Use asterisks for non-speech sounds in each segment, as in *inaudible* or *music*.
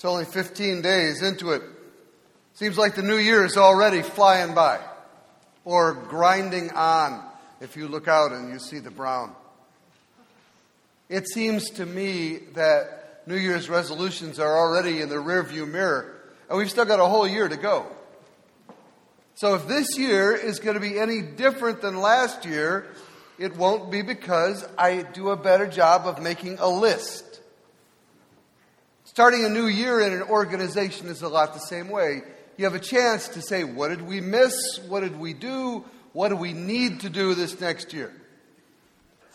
It's only 15 days into it. Seems like the new year is already flying by or grinding on if you look out and you see the brown. It seems to me that New Year's resolutions are already in the rearview mirror, and we've still got a whole year to go. So if this year is going to be any different than last year, it won't be because I do a better job of making a list. Starting a new year in an organization is a lot the same way. You have a chance to say, what did we miss? What did we do? What do we need to do this next year?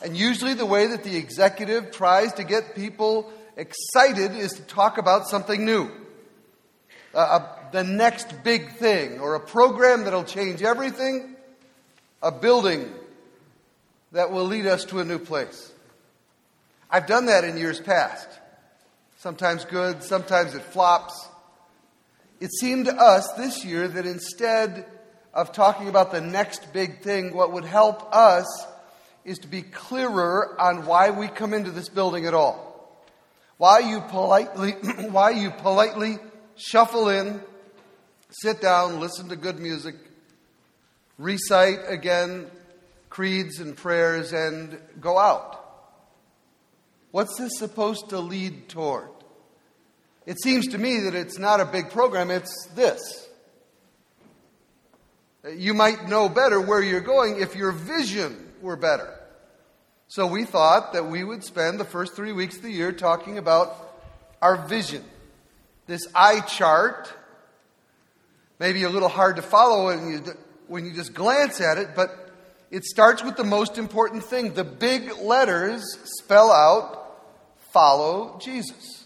And usually, the way that the executive tries to get people excited is to talk about something new. Uh, the next big thing, or a program that'll change everything, a building that will lead us to a new place. I've done that in years past sometimes good, sometimes it flops. It seemed to us this year that instead of talking about the next big thing, what would help us is to be clearer on why we come into this building at all. Why you politely, *clears throat* why you politely shuffle in, sit down, listen to good music, recite again creeds and prayers, and go out. What's this supposed to lead toward? It seems to me that it's not a big program, it's this. You might know better where you're going if your vision were better. So we thought that we would spend the first three weeks of the year talking about our vision. This eye chart, maybe a little hard to follow when you, when you just glance at it, but it starts with the most important thing. The big letters spell out follow Jesus.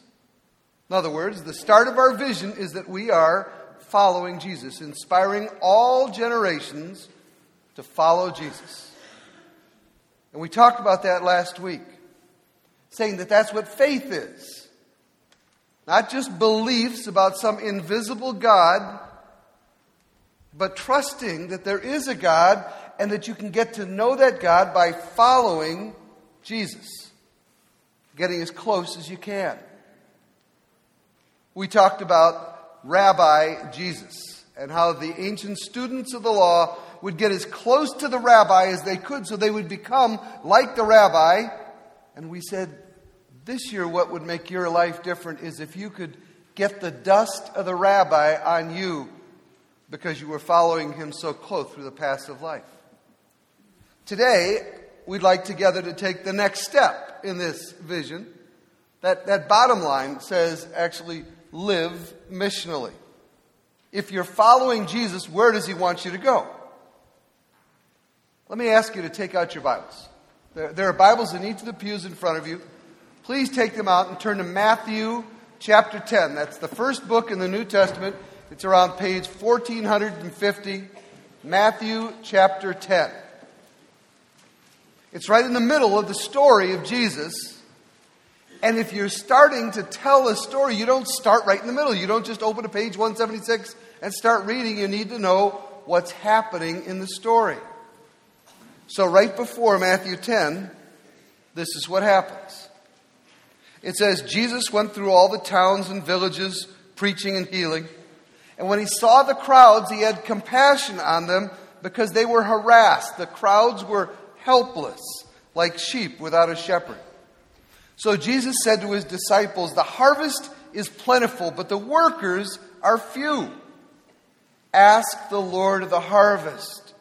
In other words, the start of our vision is that we are following Jesus, inspiring all generations to follow Jesus. And we talked about that last week, saying that that's what faith is. Not just beliefs about some invisible God, but trusting that there is a God and that you can get to know that God by following Jesus, getting as close as you can we talked about Rabbi Jesus and how the ancient students of the law would get as close to the rabbi as they could so they would become like the rabbi. And we said, this year, what would make your life different is if you could get the dust of the rabbi on you because you were following him so close through the paths of life. Today, we'd like together to take the next step in this vision. That, that bottom line says actually, live missionally. If you're following Jesus, where does he want you to go? Let me ask you to take out your Bibles. There, there, are Bibles in each of the pews in front of you. Please take them out and turn to Matthew chapter 10. That's the first book in the New Testament. It's around page 1450. Matthew chapter 10. It's right in the middle of the story of Jesus and if you're starting to tell a story, you don't start right in the middle. You don't just open to page 176 and start reading. You need to know what's happening in the story. So, right before Matthew 10, this is what happens. It says, Jesus went through all the towns and villages, preaching and healing. And when he saw the crowds, he had compassion on them because they were harassed. The crowds were helpless, like sheep without a shepherd. So Jesus said to his disciples, The harvest is plentiful, but the workers are few. Ask the Lord of the harvest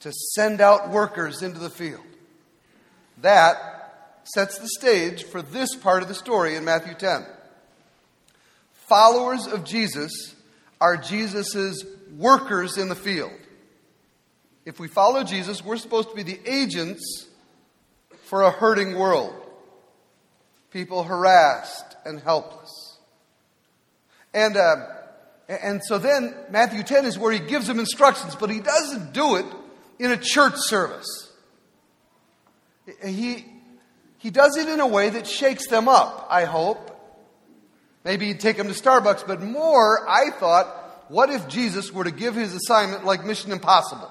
to send out workers into the field. That sets the stage for this part of the story in Matthew 10. Followers of Jesus are Jesus' workers in the field. If we follow Jesus, we're supposed to be the agents for a hurting world people harassed and helpless. And, uh, and so then Matthew 10 is where he gives them instructions, but he doesn't do it in a church service. He, he does it in a way that shakes them up, I hope. Maybe he'd take them to Starbucks, but more, I thought, what if Jesus were to give his assignment like Mission Impossible?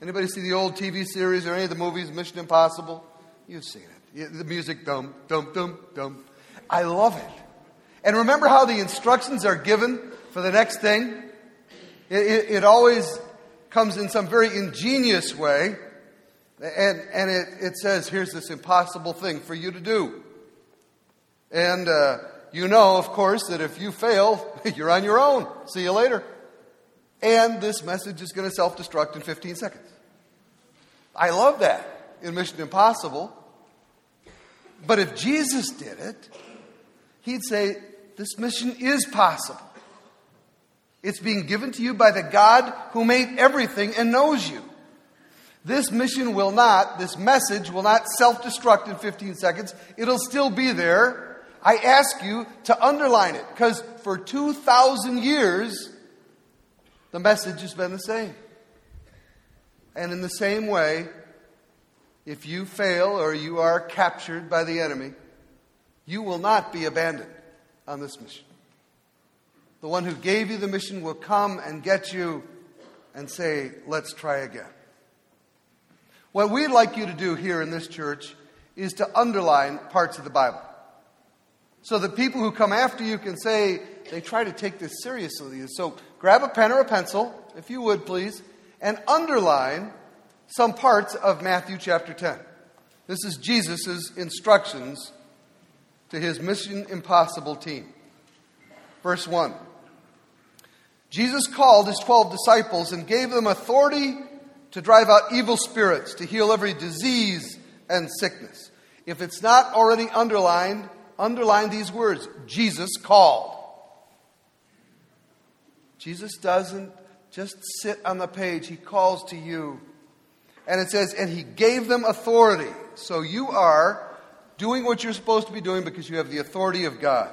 Anybody see the old TV series or any of the movies, Mission Impossible? You've seen it. The music, dum, dum, dum, dum. I love it. And remember how the instructions are given for the next thing? It, it, it always comes in some very ingenious way. And, and it, it says, here's this impossible thing for you to do. And uh, you know, of course, that if you fail, *laughs* you're on your own. See you later. And this message is going to self destruct in 15 seconds. I love that in Mission Impossible. But if Jesus did it, he'd say, This mission is possible. It's being given to you by the God who made everything and knows you. This mission will not, this message will not self destruct in 15 seconds. It'll still be there. I ask you to underline it because for 2,000 years, the message has been the same. And in the same way, if you fail or you are captured by the enemy, you will not be abandoned on this mission. The one who gave you the mission will come and get you and say, Let's try again. What we'd like you to do here in this church is to underline parts of the Bible. So that people who come after you can say they try to take this seriously. So grab a pen or a pencil, if you would please, and underline some parts of Matthew chapter 10. This is Jesus' instructions to his Mission Impossible team. Verse 1 Jesus called his 12 disciples and gave them authority to drive out evil spirits, to heal every disease and sickness. If it's not already underlined, underline these words Jesus called. Jesus doesn't just sit on the page, he calls to you. And it says, and he gave them authority. So you are doing what you're supposed to be doing because you have the authority of God.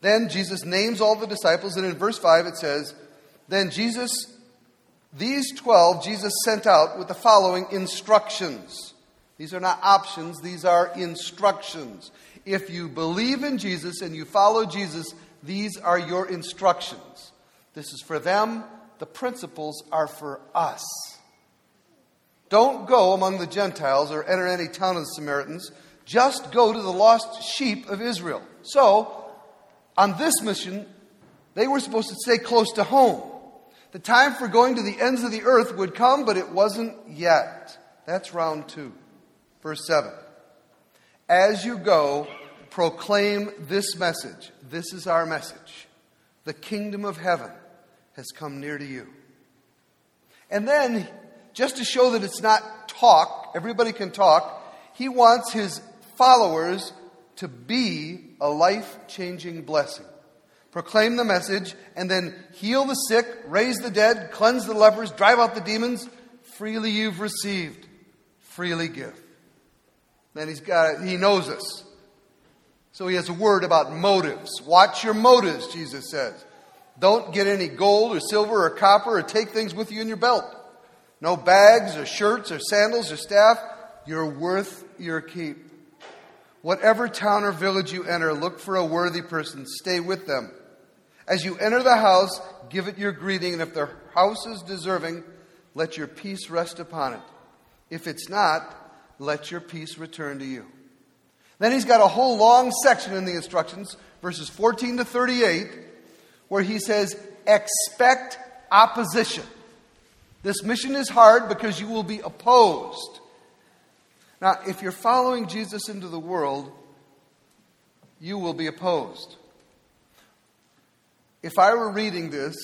Then Jesus names all the disciples, and in verse 5 it says, Then Jesus, these 12, Jesus sent out with the following instructions. These are not options, these are instructions. If you believe in Jesus and you follow Jesus, these are your instructions. This is for them, the principles are for us. Don't go among the Gentiles or enter any town of the Samaritans. Just go to the lost sheep of Israel. So, on this mission, they were supposed to stay close to home. The time for going to the ends of the earth would come, but it wasn't yet. That's round two. Verse 7. As you go, proclaim this message. This is our message. The kingdom of heaven has come near to you. And then, just to show that it's not talk, everybody can talk, he wants his followers to be a life changing blessing. Proclaim the message and then heal the sick, raise the dead, cleanse the lepers, drive out the demons. Freely you've received, freely give. Then he's got, he knows us. So he has a word about motives. Watch your motives, Jesus says. Don't get any gold or silver or copper or take things with you in your belt. No bags or shirts or sandals or staff. You're worth your keep. Whatever town or village you enter, look for a worthy person, stay with them. As you enter the house, give it your greeting, and if the house is deserving, let your peace rest upon it. If it's not, let your peace return to you. Then he's got a whole long section in the instructions, verses 14 to 38, where he says, Expect opposition. This mission is hard because you will be opposed. Now, if you're following Jesus into the world, you will be opposed. If I were reading this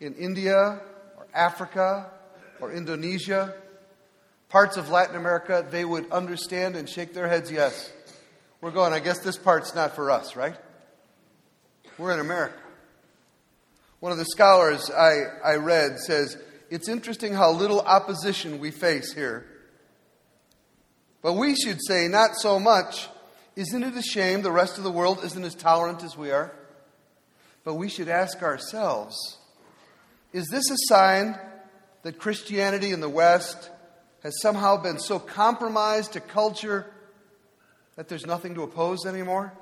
in India or Africa or Indonesia, parts of Latin America, they would understand and shake their heads, yes. We're going, I guess this part's not for us, right? We're in America. One of the scholars I, I read says, It's interesting how little opposition we face here but we should say, not so much. Isn't it a shame the rest of the world isn't as tolerant as we are? But we should ask ourselves is this a sign that Christianity in the West has somehow been so compromised to culture that there's nothing to oppose anymore?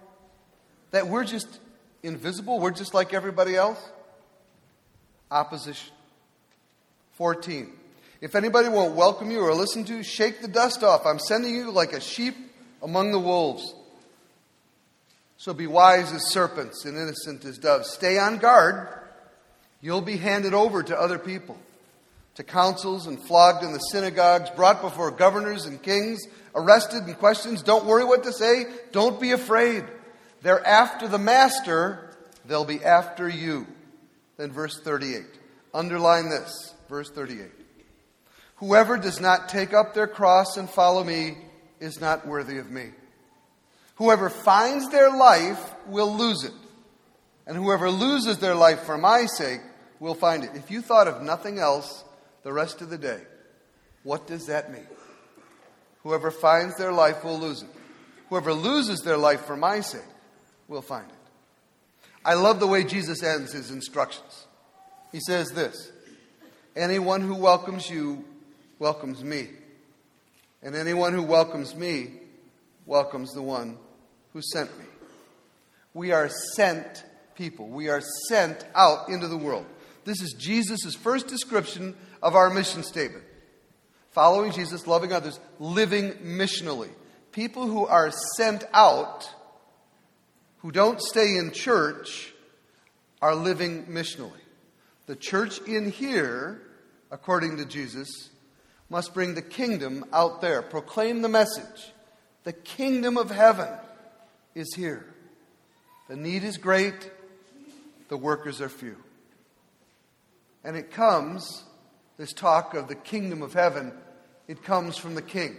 That we're just invisible? We're just like everybody else? Opposition. 14. If anybody won't welcome you or listen to you, shake the dust off. I'm sending you like a sheep among the wolves. So be wise as serpents and innocent as doves. Stay on guard. You'll be handed over to other people, to councils and flogged in the synagogues, brought before governors and kings, arrested and questioned. Don't worry what to say. Don't be afraid. They're after the master, they'll be after you. Then verse 38. Underline this, verse 38. Whoever does not take up their cross and follow me is not worthy of me. Whoever finds their life will lose it. And whoever loses their life for my sake will find it. If you thought of nothing else the rest of the day, what does that mean? Whoever finds their life will lose it. Whoever loses their life for my sake will find it. I love the way Jesus ends his instructions. He says this Anyone who welcomes you welcomes me. And anyone who welcomes me welcomes the one who sent me. We are sent people. We are sent out into the world. This is Jesus' first description of our mission statement. Following Jesus, loving others, living missionally. People who are sent out, who don't stay in church, are living missionally. The church in here, according to Jesus, must bring the kingdom out there, proclaim the message. The kingdom of heaven is here. The need is great, the workers are few. And it comes, this talk of the kingdom of heaven, it comes from the king.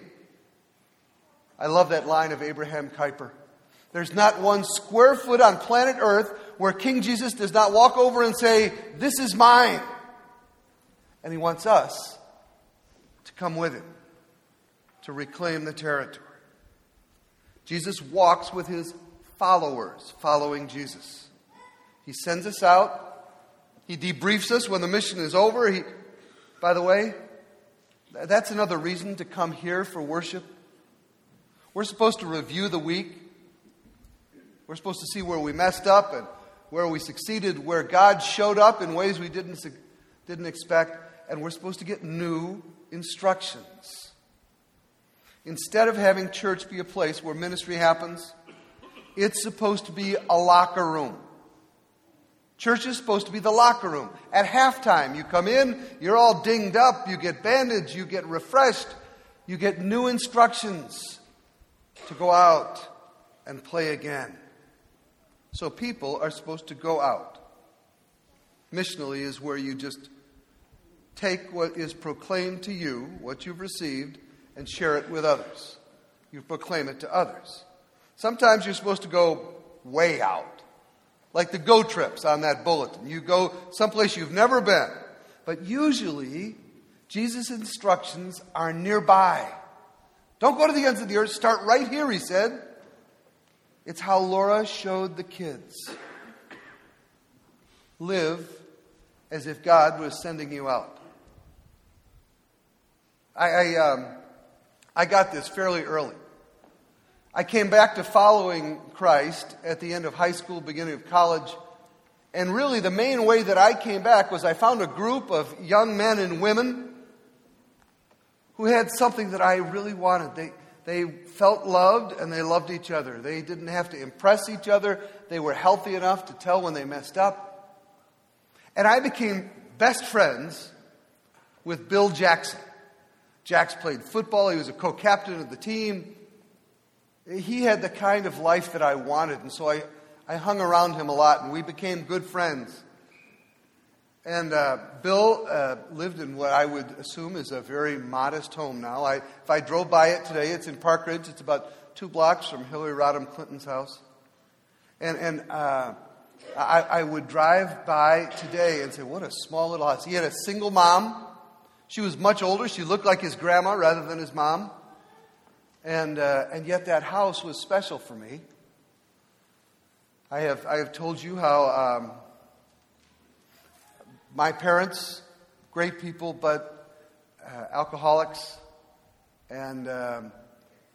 I love that line of Abraham Kuyper. There's not one square foot on planet Earth where King Jesus does not walk over and say, This is mine. And he wants us to come with him to reclaim the territory. Jesus walks with his followers following Jesus. He sends us out. He debriefs us when the mission is over. He, by the way, that's another reason to come here for worship. We're supposed to review the week. We're supposed to see where we messed up and where we succeeded, where God showed up in ways we didn't, didn't expect, and we're supposed to get new instructions. Instead of having church be a place where ministry happens, it's supposed to be a locker room. Church is supposed to be the locker room. At halftime, you come in, you're all dinged up, you get bandaged, you get refreshed, you get new instructions to go out and play again. So people are supposed to go out. Missionally is where you just take what is proclaimed to you, what you've received, and share it with others. You proclaim it to others. Sometimes you're supposed to go way out, like the go trips on that bulletin. You go someplace you've never been. But usually, Jesus' instructions are nearby. Don't go to the ends of the earth. Start right here, he said. It's how Laura showed the kids. Live as if God was sending you out. I, I um, I got this fairly early. I came back to following Christ at the end of high school, beginning of college. And really, the main way that I came back was I found a group of young men and women who had something that I really wanted. They, they felt loved and they loved each other. They didn't have to impress each other. They were healthy enough to tell when they messed up. And I became best friends with Bill Jackson. Jax played football, he was a co captain of the team. He had the kind of life that I wanted, and so I, I hung around him a lot, and we became good friends. And uh, Bill uh, lived in what I would assume is a very modest home now. I, if I drove by it today, it's in Park Ridge. It's about two blocks from Hillary Rodham Clinton's house. And, and uh, I, I would drive by today and say, What a small little house. He had a single mom she was much older. She looked like his grandma rather than his mom. And, uh, and yet that house was special for me. I have, I have told you how um, my parents, great people, but uh, alcoholics. And um,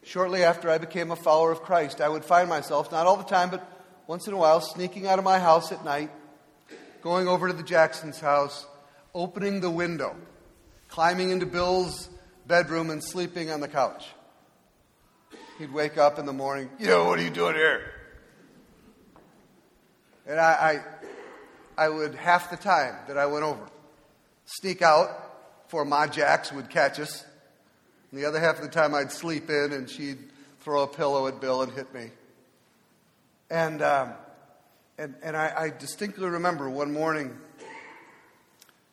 shortly after I became a follower of Christ, I would find myself, not all the time, but once in a while, sneaking out of my house at night, going over to the Jackson's house, opening the window climbing into Bill's bedroom and sleeping on the couch. He'd wake up in the morning, Yo, what are you doing here? And I, I, I would, half the time that I went over, sneak out for Ma Jax would catch us. And the other half of the time I'd sleep in and she'd throw a pillow at Bill and hit me. And, um, and, and I, I distinctly remember one morning,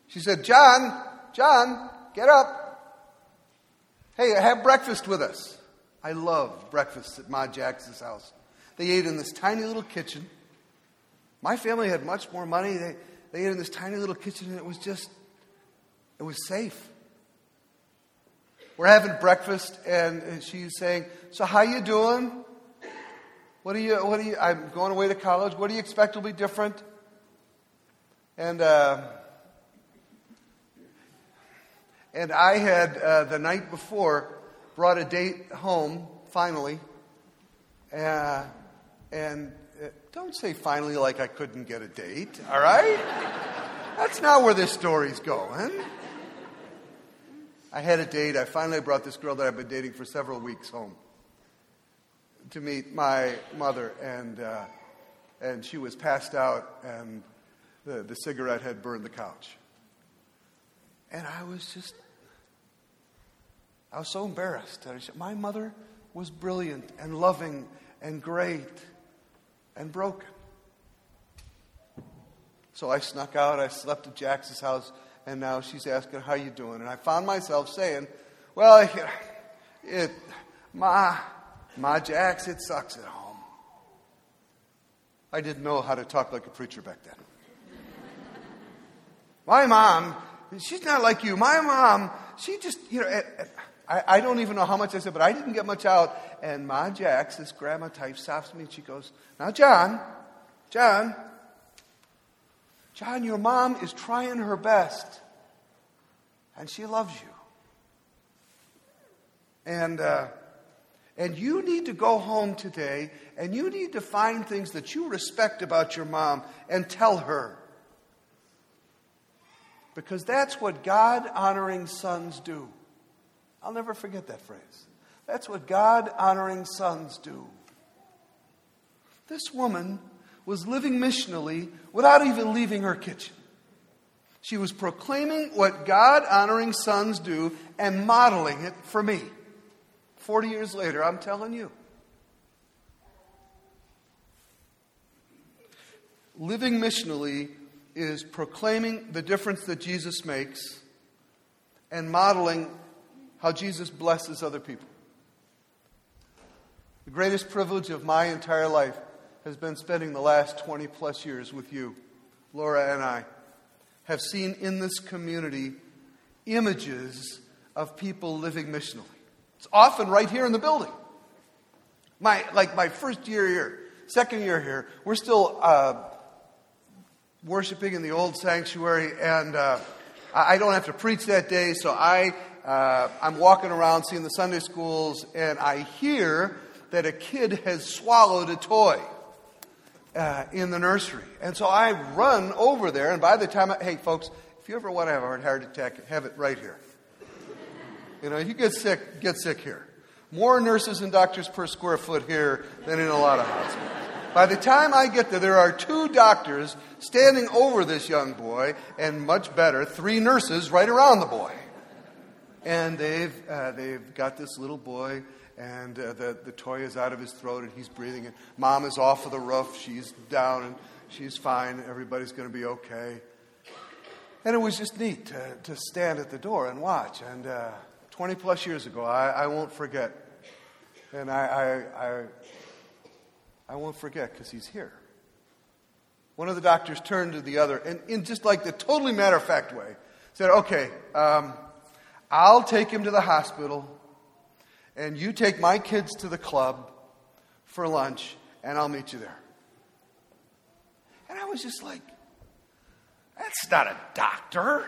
she said, John, John, get up. Hey, have breakfast with us. I love breakfasts at Ma Jax's house. They ate in this tiny little kitchen. My family had much more money. They, they ate in this tiny little kitchen, and it was just, it was safe. We're having breakfast, and she's saying, "So how you doing? What do you? What do you? I'm going away to college. What do you expect will be different?" And uh, and I had uh, the night before brought a date home finally, uh, and don't say finally like I couldn't get a date. All right, that's not where this story's going. I had a date. I finally brought this girl that I've been dating for several weeks home to meet my mother, and, uh, and she was passed out, and the, the cigarette had burned the couch. And I was just, I was so embarrassed. My mother was brilliant and loving and great and broken. So I snuck out. I slept at Jax's house and now she's asking, How you doing? And I found myself saying, Well, it, it Ma, Ma Jax, it sucks at home. I didn't know how to talk like a preacher back then. *laughs* My mom, she's not like you. My mom, she just, you know, I, I don't even know how much I said, but I didn't get much out. And Ma Jax, this grandma type, stops me and she goes, Now, John, John, John, your mom is trying her best, and she loves you. And, uh, and you need to go home today and you need to find things that you respect about your mom and tell her. Because that's what God honoring sons do. I'll never forget that phrase. That's what God honoring sons do. This woman was living missionally without even leaving her kitchen. She was proclaiming what God honoring sons do and modeling it for me. 40 years later, I'm telling you. Living missionally is proclaiming the difference that Jesus makes and modeling how Jesus blesses other people. The greatest privilege of my entire life has been spending the last 20 plus years with you. Laura and I have seen in this community images of people living missionally. It's often right here in the building. My, like my first year here, second year here, we're still uh, worshiping in the old sanctuary, and uh, I don't have to preach that day, so I, uh, I'm walking around seeing the Sunday schools, and I hear that a kid has swallowed a toy uh, in the nursery. And so I run over there, and by the time, I, hey, folks, if you ever want to have a heart attack, have it right here. You know, you get sick, get sick here. More nurses and doctors per square foot here than in a lot of hospitals. By the time I get there, there are two doctors standing over this young boy, and much better, three nurses right around the boy. And they've, uh, they've got this little boy and uh, the, the toy is out of his throat and he's breathing. And mom is off of the roof. She's down and she's fine. Everybody's going to be okay. And it was just neat to, to stand at the door and watch. And uh, 20 plus years ago, I, I won't forget. And I, I, I, I won't forget because he's here. One of the doctors turned to the other and, in just like the totally matter of fact way, said, Okay, um, I'll take him to the hospital and you take my kids to the club for lunch, and I'll meet you there. And I was just like, that's not a doctor.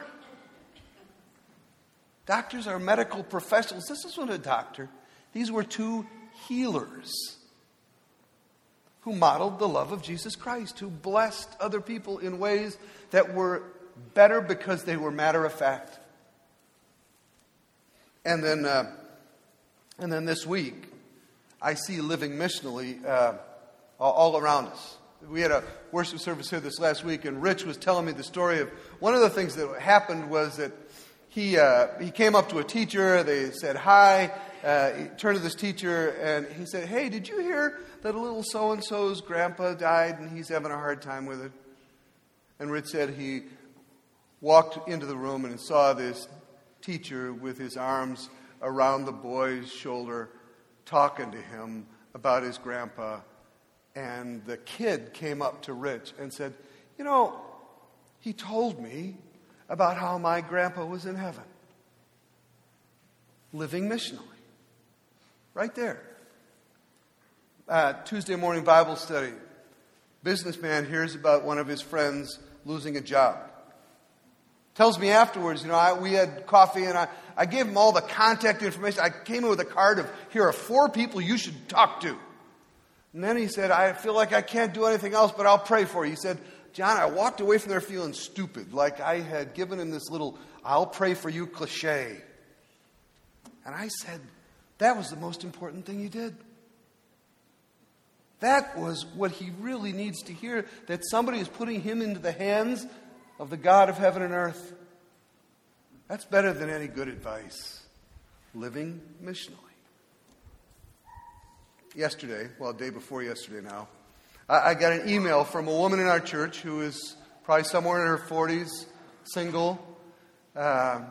Doctors are medical professionals. This wasn't a doctor. These were two healers who modeled the love of Jesus Christ, who blessed other people in ways that were better because they were matter of fact. And then uh, and then this week, I see living missionally uh, all around us. We had a worship service here this last week, and Rich was telling me the story of one of the things that happened was that he, uh, he came up to a teacher, they said hi, uh, he turned to this teacher, and he said, Hey, did you hear that a little so and so's grandpa died and he's having a hard time with it? And Rich said he walked into the room and saw this teacher with his arms around the boy's shoulder talking to him about his grandpa. And the kid came up to Rich and said, You know, he told me about how my grandpa was in heaven, living missionally. Right there. Uh, Tuesday morning Bible study. Businessman hears about one of his friends losing a job. Tells me afterwards, you know, I, we had coffee and I, I gave him all the contact information. I came in with a card of, here are four people you should talk to. And then he said, I feel like I can't do anything else, but I'll pray for you. He said, John, I walked away from there feeling stupid, like I had given him this little, I'll pray for you cliche. And I said, that was the most important thing you did. That was what he really needs to hear that somebody is putting him into the hands of the God of heaven and earth. That's better than any good advice. Living missionally. Yesterday, well, day before yesterday now, I, I got an email from a woman in our church who is probably somewhere in her 40s, single, uh,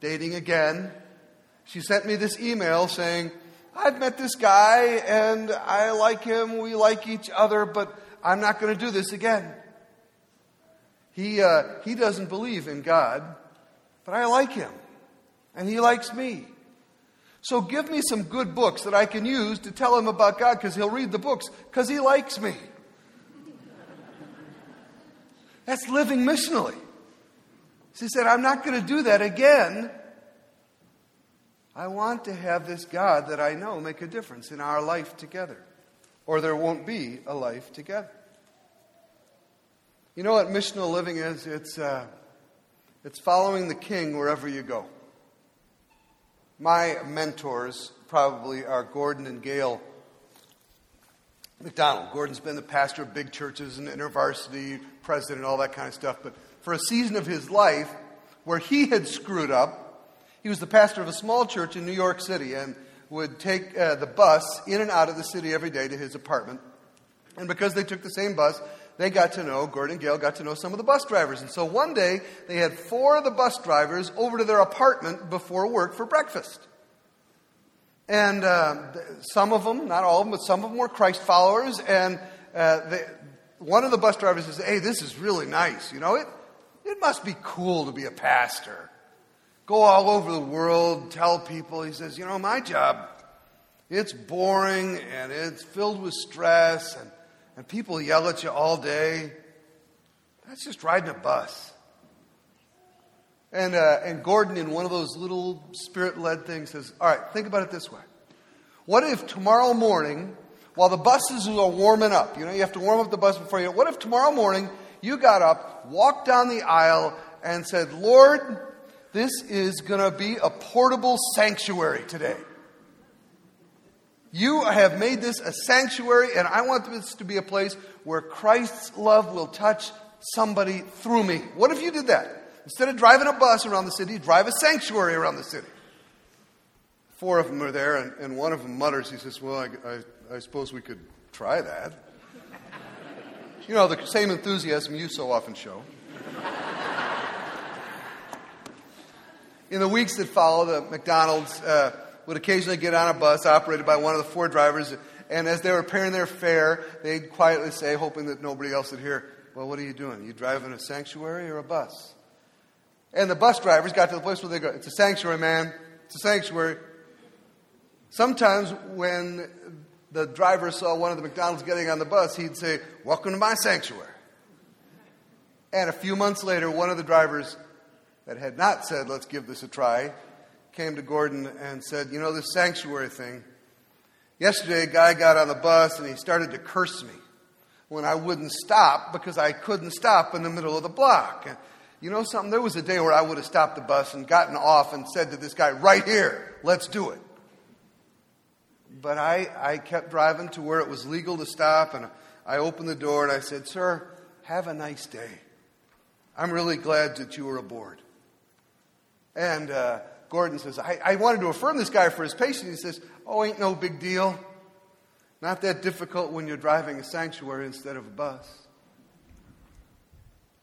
dating again. She sent me this email saying, I've met this guy and I like him, we like each other, but I'm not going to do this again. He, uh, he doesn't believe in God, but I like him, and he likes me. So give me some good books that I can use to tell him about God because he'll read the books because he likes me. That's living missionally. She said, I'm not going to do that again. I want to have this God that I know make a difference in our life together, or there won't be a life together. You know what missional living is? It's, uh, it's following the king wherever you go. My mentors probably are Gordon and Gail MacDonald. Gordon's been the pastor of big churches and intervarsity, president, all that kind of stuff. But for a season of his life where he had screwed up, he was the pastor of a small church in New York City and would take uh, the bus in and out of the city every day to his apartment. And because they took the same bus, they got to know, Gordon Gail got to know some of the bus drivers. And so one day, they had four of the bus drivers over to their apartment before work for breakfast. And uh, some of them, not all of them, but some of them were Christ followers. And uh, they, one of the bus drivers says, Hey, this is really nice. You know, it, it must be cool to be a pastor. Go all over the world, tell people. He says, You know, my job, it's boring and it's filled with stress. And and people yell at you all day, that's just riding a bus. And, uh, and Gordon, in one of those little spirit led things, says, All right, think about it this way. What if tomorrow morning, while the buses are warming up, you know, you have to warm up the bus before you, what if tomorrow morning you got up, walked down the aisle, and said, Lord, this is going to be a portable sanctuary today. You have made this a sanctuary, and I want this to be a place where Christ's love will touch somebody through me. What if you did that? Instead of driving a bus around the city, drive a sanctuary around the city. Four of them are there, and, and one of them mutters, he says, Well, I, I, I suppose we could try that. you know, the same enthusiasm you so often show. In the weeks that follow, the MacDonald's. Uh, would occasionally get on a bus operated by one of the four drivers, and as they were paying their fare, they'd quietly say, hoping that nobody else would hear, Well, what are you doing? You driving a sanctuary or a bus? And the bus drivers got to the place where they go, It's a sanctuary, man. It's a sanctuary. Sometimes when the driver saw one of the MacDonald's getting on the bus, he'd say, Welcome to my sanctuary. And a few months later, one of the drivers that had not said, Let's give this a try, came to Gordon and said, You know, this sanctuary thing. Yesterday, a guy got on the bus and he started to curse me when I wouldn't stop because I couldn't stop in the middle of the block. And you know something? There was a day where I would have stopped the bus and gotten off and said to this guy, Right here, let's do it. But I, I kept driving to where it was legal to stop, and I opened the door and I said, Sir, have a nice day. I'm really glad that you were aboard. And uh, Gordon says, I, I wanted to affirm this guy for his patience. He says, Oh, ain't no big deal. Not that difficult when you're driving a sanctuary instead of a bus.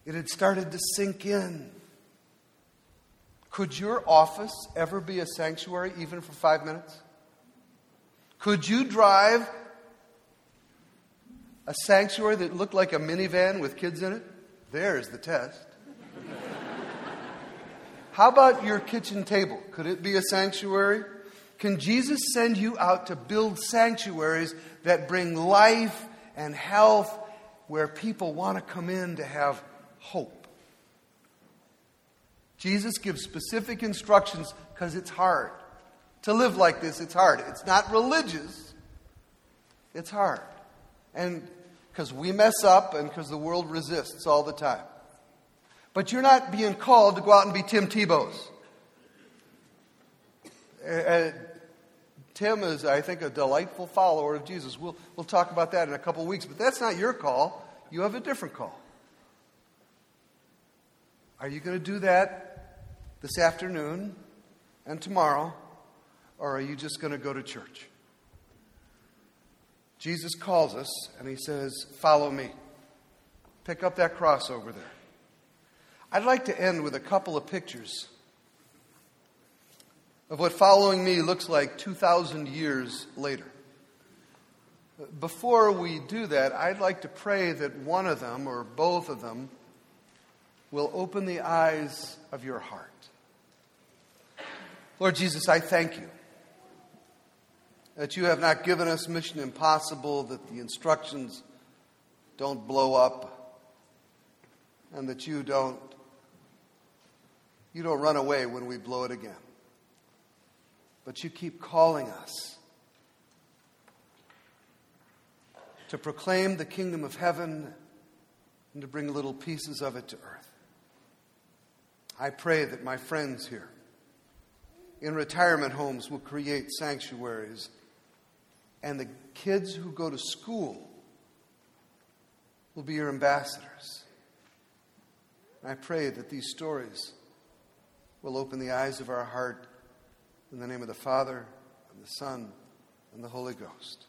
It had started to sink in. Could your office ever be a sanctuary, even for five minutes? Could you drive a sanctuary that looked like a minivan with kids in it? There's the test. How about your kitchen table? Could it be a sanctuary? Can Jesus send you out to build sanctuaries that bring life and health where people want to come in to have hope? Jesus gives specific instructions because it's hard. To live like this, it's hard. It's not religious, it's hard. And because we mess up and because the world resists all the time. But you're not being called to go out and be Tim Tebow's. Uh, uh, Tim is, I think, a delightful follower of Jesus. We'll, we'll talk about that in a couple of weeks, but that's not your call. You have a different call. Are you going to do that this afternoon and tomorrow, or are you just going to go to church? Jesus calls us and he says, Follow me. Pick up that cross over there. I'd like to end with a couple of pictures of what following me looks like 2,000 years later. Before we do that, I'd like to pray that one of them or both of them will open the eyes of your heart. Lord Jesus, I thank you that you have not given us mission impossible, that the instructions don't blow up, and that you don't you don't run away when we blow it again. But you keep calling us to proclaim the kingdom of heaven and to bring little pieces of it to earth. I pray that my friends here in retirement homes will create sanctuaries, and the kids who go to school will be your ambassadors. I pray that these stories will open the eyes of our heart in the name of the Father, and the Son, and the Holy Ghost.